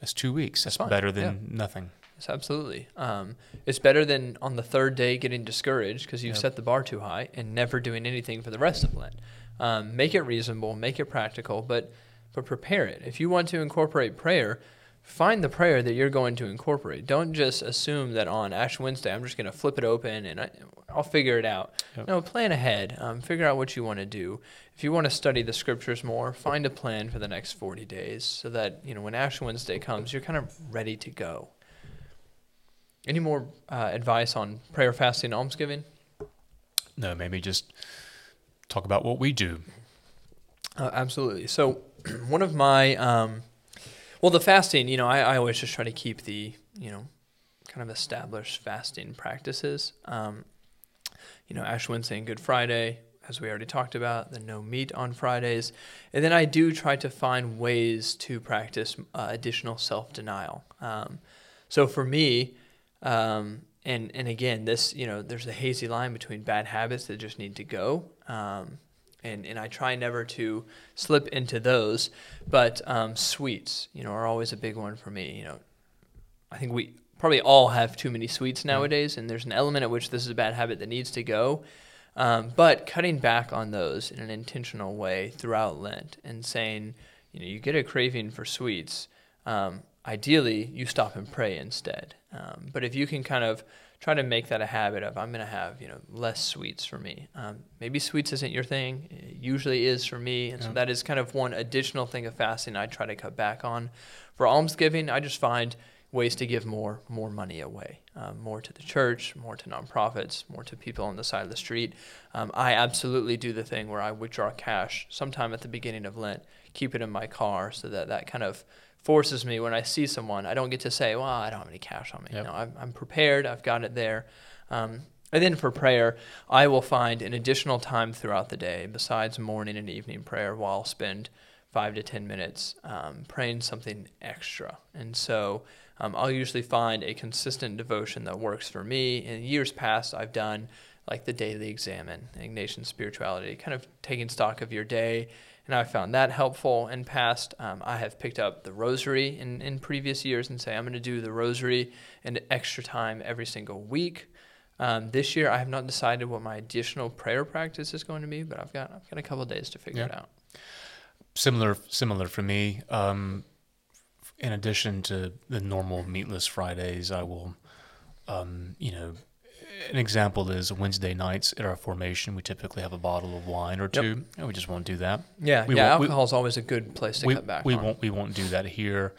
that's two weeks. That's That's, better than nothing. Yes, absolutely. Um, it's better than on the third day getting discouraged because you've Yep. set the bar too high and never doing anything for the rest of Lent. Um, make it reasonable, make it practical, but but prepare it. If you want to incorporate prayer, find the prayer that you're going to incorporate. Don't just assume that on Ash Wednesday I'm just going to flip it open and I, I'll figure it out. Yep. No, plan ahead. Um, figure out what you want to do. If you want to study the scriptures more, find a plan for the next 40 days so that you know when Ash Wednesday comes, you're kind of ready to go. Any more uh, advice on prayer, fasting, almsgiving? No, maybe just talk about what we do. Uh, absolutely. So, one of my, um, well, the fasting, you know, I, I always just try to keep the, you know, kind of established fasting practices. Um, you know, Ash Wednesday and Good Friday, as we already talked about, the no meat on Fridays. And then I do try to find ways to practice uh, additional self denial. Um, so, for me, um, and, and again, this, you know, there's a hazy line between bad habits that just need to go. Um, and, and I try never to slip into those. But um, sweets, you know, are always a big one for me. You know, I think we probably all have too many sweets nowadays, and there's an element at which this is a bad habit that needs to go. Um, but cutting back on those in an intentional way throughout Lent and saying, you know, you get a craving for sweets. Um, ideally, you stop and pray instead. Um, but if you can kind of try to make that a habit of I'm going to have you know less sweets for me. Um, maybe sweets isn't your thing. It usually is for me, and so that is kind of one additional thing of fasting I try to cut back on. For almsgiving, I just find ways to give more more money away, um, more to the church, more to nonprofits, more to people on the side of the street. Um, I absolutely do the thing where I withdraw cash sometime at the beginning of Lent, keep it in my car, so that that kind of forces me when I see someone, I don't get to say, "Well, I don't have any cash on me." Yep. No, I'm, I'm prepared. I've got it there. Um, and then for prayer, I will find an additional time throughout the day, besides morning and evening prayer, while I'll spend five to ten minutes um, praying something extra. And so um, I'll usually find a consistent devotion that works for me. In years past, I've done like the daily examen, Ignatian spirituality, kind of taking stock of your day. And I found that helpful in past. Um, I have picked up the rosary in, in previous years and say I'm going to do the rosary and extra time every single week. Um, this year, I have not decided what my additional prayer practice is going to be, but I've got I've got a couple of days to figure Yeah. it out. Similar, similar for me. Um, in addition to the normal meatless Fridays, I will, um, you know, an example is Wednesday nights at our formation. We typically have a bottle of wine or Yep. two, and we just won't do that. Yeah, We yeah. Alcohol is always a good place to we, cut back. we on. won't we won't do that here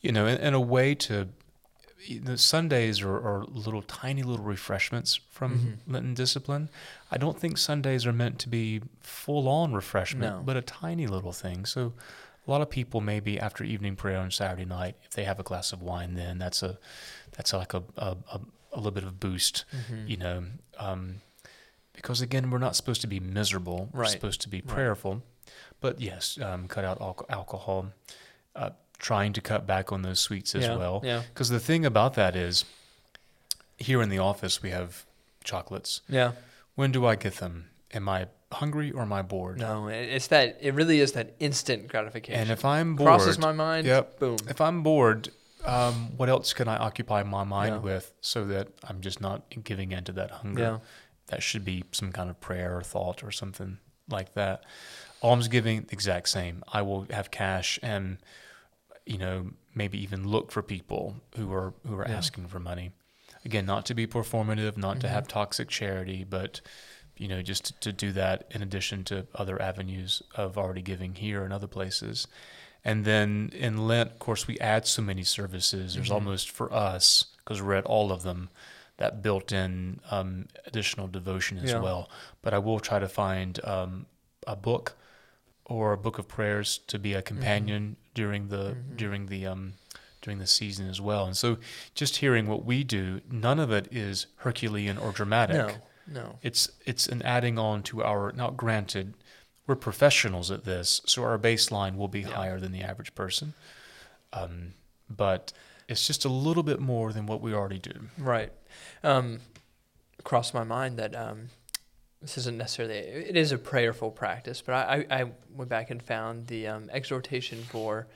you know in, in a way to the sundays are, are little tiny little refreshments from Mhm. lenten discipline i don't think sundays are meant to be full on refreshment No. but a tiny little thing so a lot of people maybe after evening prayer on saturday night if they have a glass of wine then that's a that's like a a, a, a little bit of boost Mhm. you know um, because again we're not supposed to be miserable we're supposed to be Right. prayerful but yes um, cut out alco- alcohol uh, trying to cut back on those sweets as yeah, well Yeah, because the thing about that is here in the office we have chocolates yeah. when do i get them am i hungry or am i bored No, it's that. It really is that instant gratification. and if i'm bored crosses my mind, Yep. boom. if i'm bored um, what else can i occupy my mind Yeah. with so that i'm just not giving into that hunger Yeah, that should be some kind of prayer or thought or something like that. Almsgiving, exact same. I will have cash and you know maybe even look for people who are who are Yeah. asking for money. Again, not to be performative, not to Mhm. have toxic charity, but you know just to, to do that in addition to other avenues of already giving here and other places. And then in Lent, of course, we add so many services. There's Mhm. almost for us, because we're at all of them, that built in um, additional devotion as Yeah. well. But I will try to find um, a book or a book of prayers to be a companion during the Mhm. during the um, during the season as well. And so, just hearing what we do, none of it is Herculean or dramatic. No, no. It's it's an adding on to our. Now, granted, we're professionals at this, so our baseline will be Yeah. higher than the average person. Um, but it's just a little bit more than what we already do. Right. Um, crossed my mind that um, this isn't necessarily, it is a prayerful practice, but I, I, I went back and found the um, exhortation for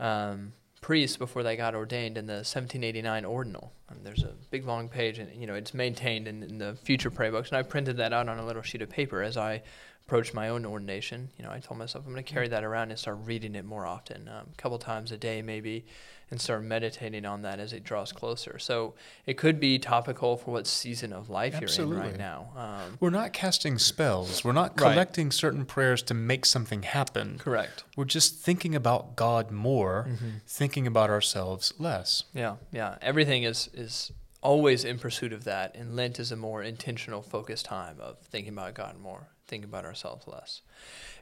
um, priests before they got ordained in the 1789 ordinal. And there's a big long page, and you know it's maintained in, in the future prayer books. And I printed that out on a little sheet of paper as I approached my own ordination. You know, I told myself I'm going to carry that around and start reading it more often, um, a couple times a day maybe, and start meditating on that as it draws closer. So it could be topical for what season of life you're in right now. Um, We're not casting spells. We're not Right. collecting certain prayers to make something happen. correct. We're just thinking about God more, Mm-hmm. thinking about ourselves less. Yeah, yeah. Everything is is always in pursuit of that, and Lent is a more intentional, focused time of thinking about God more, thinking about ourselves less.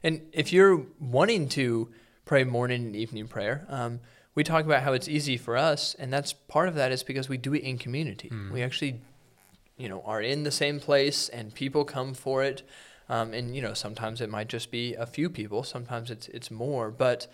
And if you're wanting to pray morning and evening prayer, um, we talk about how it's easy for us, and that's part of that is because we do it in community. Mm. We actually, you know, are in the same place, and people come for it. Um, and you know, sometimes it might just be a few people. Sometimes it's it's more, but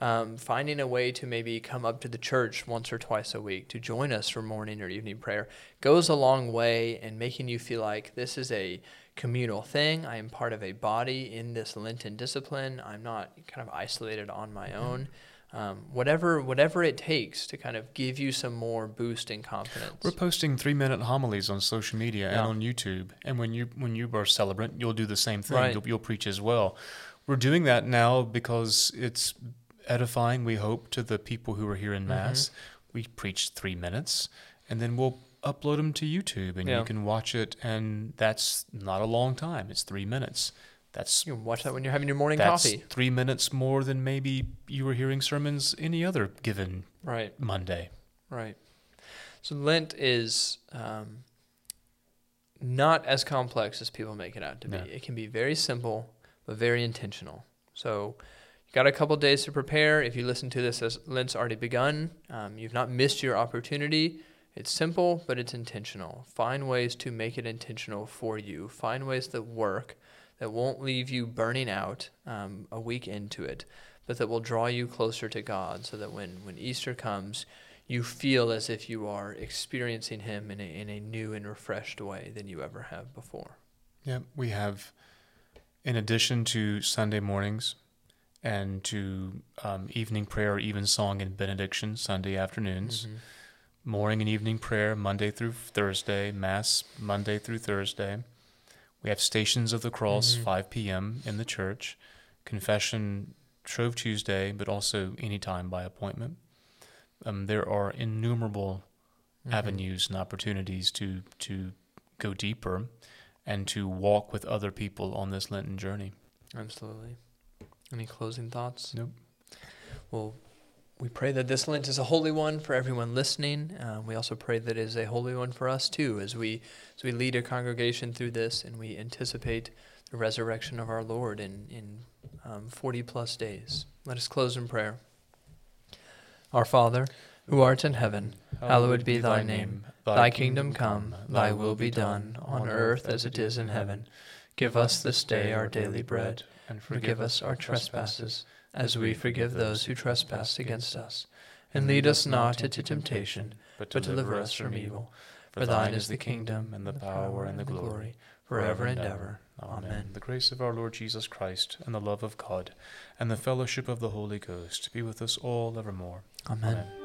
um, finding a way to maybe come up to the church once or twice a week to join us for morning or evening prayer goes a long way in making you feel like this is a communal thing. I am part of a body in this Lenten discipline. I'm not kind of isolated on my own. Um, whatever whatever it takes to kind of give you some more boost in confidence. We're posting three minute homilies on social media Yeah. and on YouTube. And when you when you are a celebrant, you'll do the same thing. Right. You'll, you'll preach as well. We're doing that now because it's edifying. We hope to the people who are here in Mhm. mass. We preach three minutes, and then we'll upload them to YouTube, and Yeah. you can watch it. And that's not a long time. It's three minutes. That's you watch that when you're having your morning that's coffee. three minutes more than maybe you were hearing sermons any other given Right. Monday. Right. So Lent is um, not as complex as people make it out to be. No. It can be very simple, but very intentional. So you got a couple days to prepare. If you listen to this as Lent's already begun, um, you've not missed your opportunity. It's simple, but it's intentional. Find ways to make it intentional for you. Find ways that work, that won't leave you burning out um, a week into it, but that will draw you closer to God so that when, when Easter comes, you feel as if you are experiencing Him in a, in a new and refreshed way than you ever have before. Yeah, we have, in addition to Sunday mornings and to um, evening prayer, evensong and benediction Sunday afternoons, Mhm. morning and evening prayer Monday through Thursday, Mass Monday through Thursday. We have Stations of the Cross, Mhm. 5 p.m. in the church, confession Shrove Tuesday, but also anytime by appointment. Um, there are innumerable Mhm. avenues and opportunities to to go deeper and to walk with other people on this Lenten journey. Absolutely. Any closing thoughts? Nope. Well, we pray that this Lent is a holy one for everyone listening. Uh, we also pray that it is a holy one for us too, as we as we lead a congregation through this and we anticipate the resurrection of our Lord in in um, forty plus days. Let us close in prayer. Our Father, who art in heaven, hallowed be thy name. Thy kingdom come, thy will be done, on earth as it is in heaven. Give us this day our daily bread, and forgive us our trespasses, as we forgive those who trespass against us. And lead us not into temptation, but deliver us from evil. For thine is the kingdom, and the power, and the glory, forever and ever. Amen. The grace of our Lord Jesus Christ, and the love of God, and the fellowship of the Holy Ghost be with us all evermore. Amen. Amen.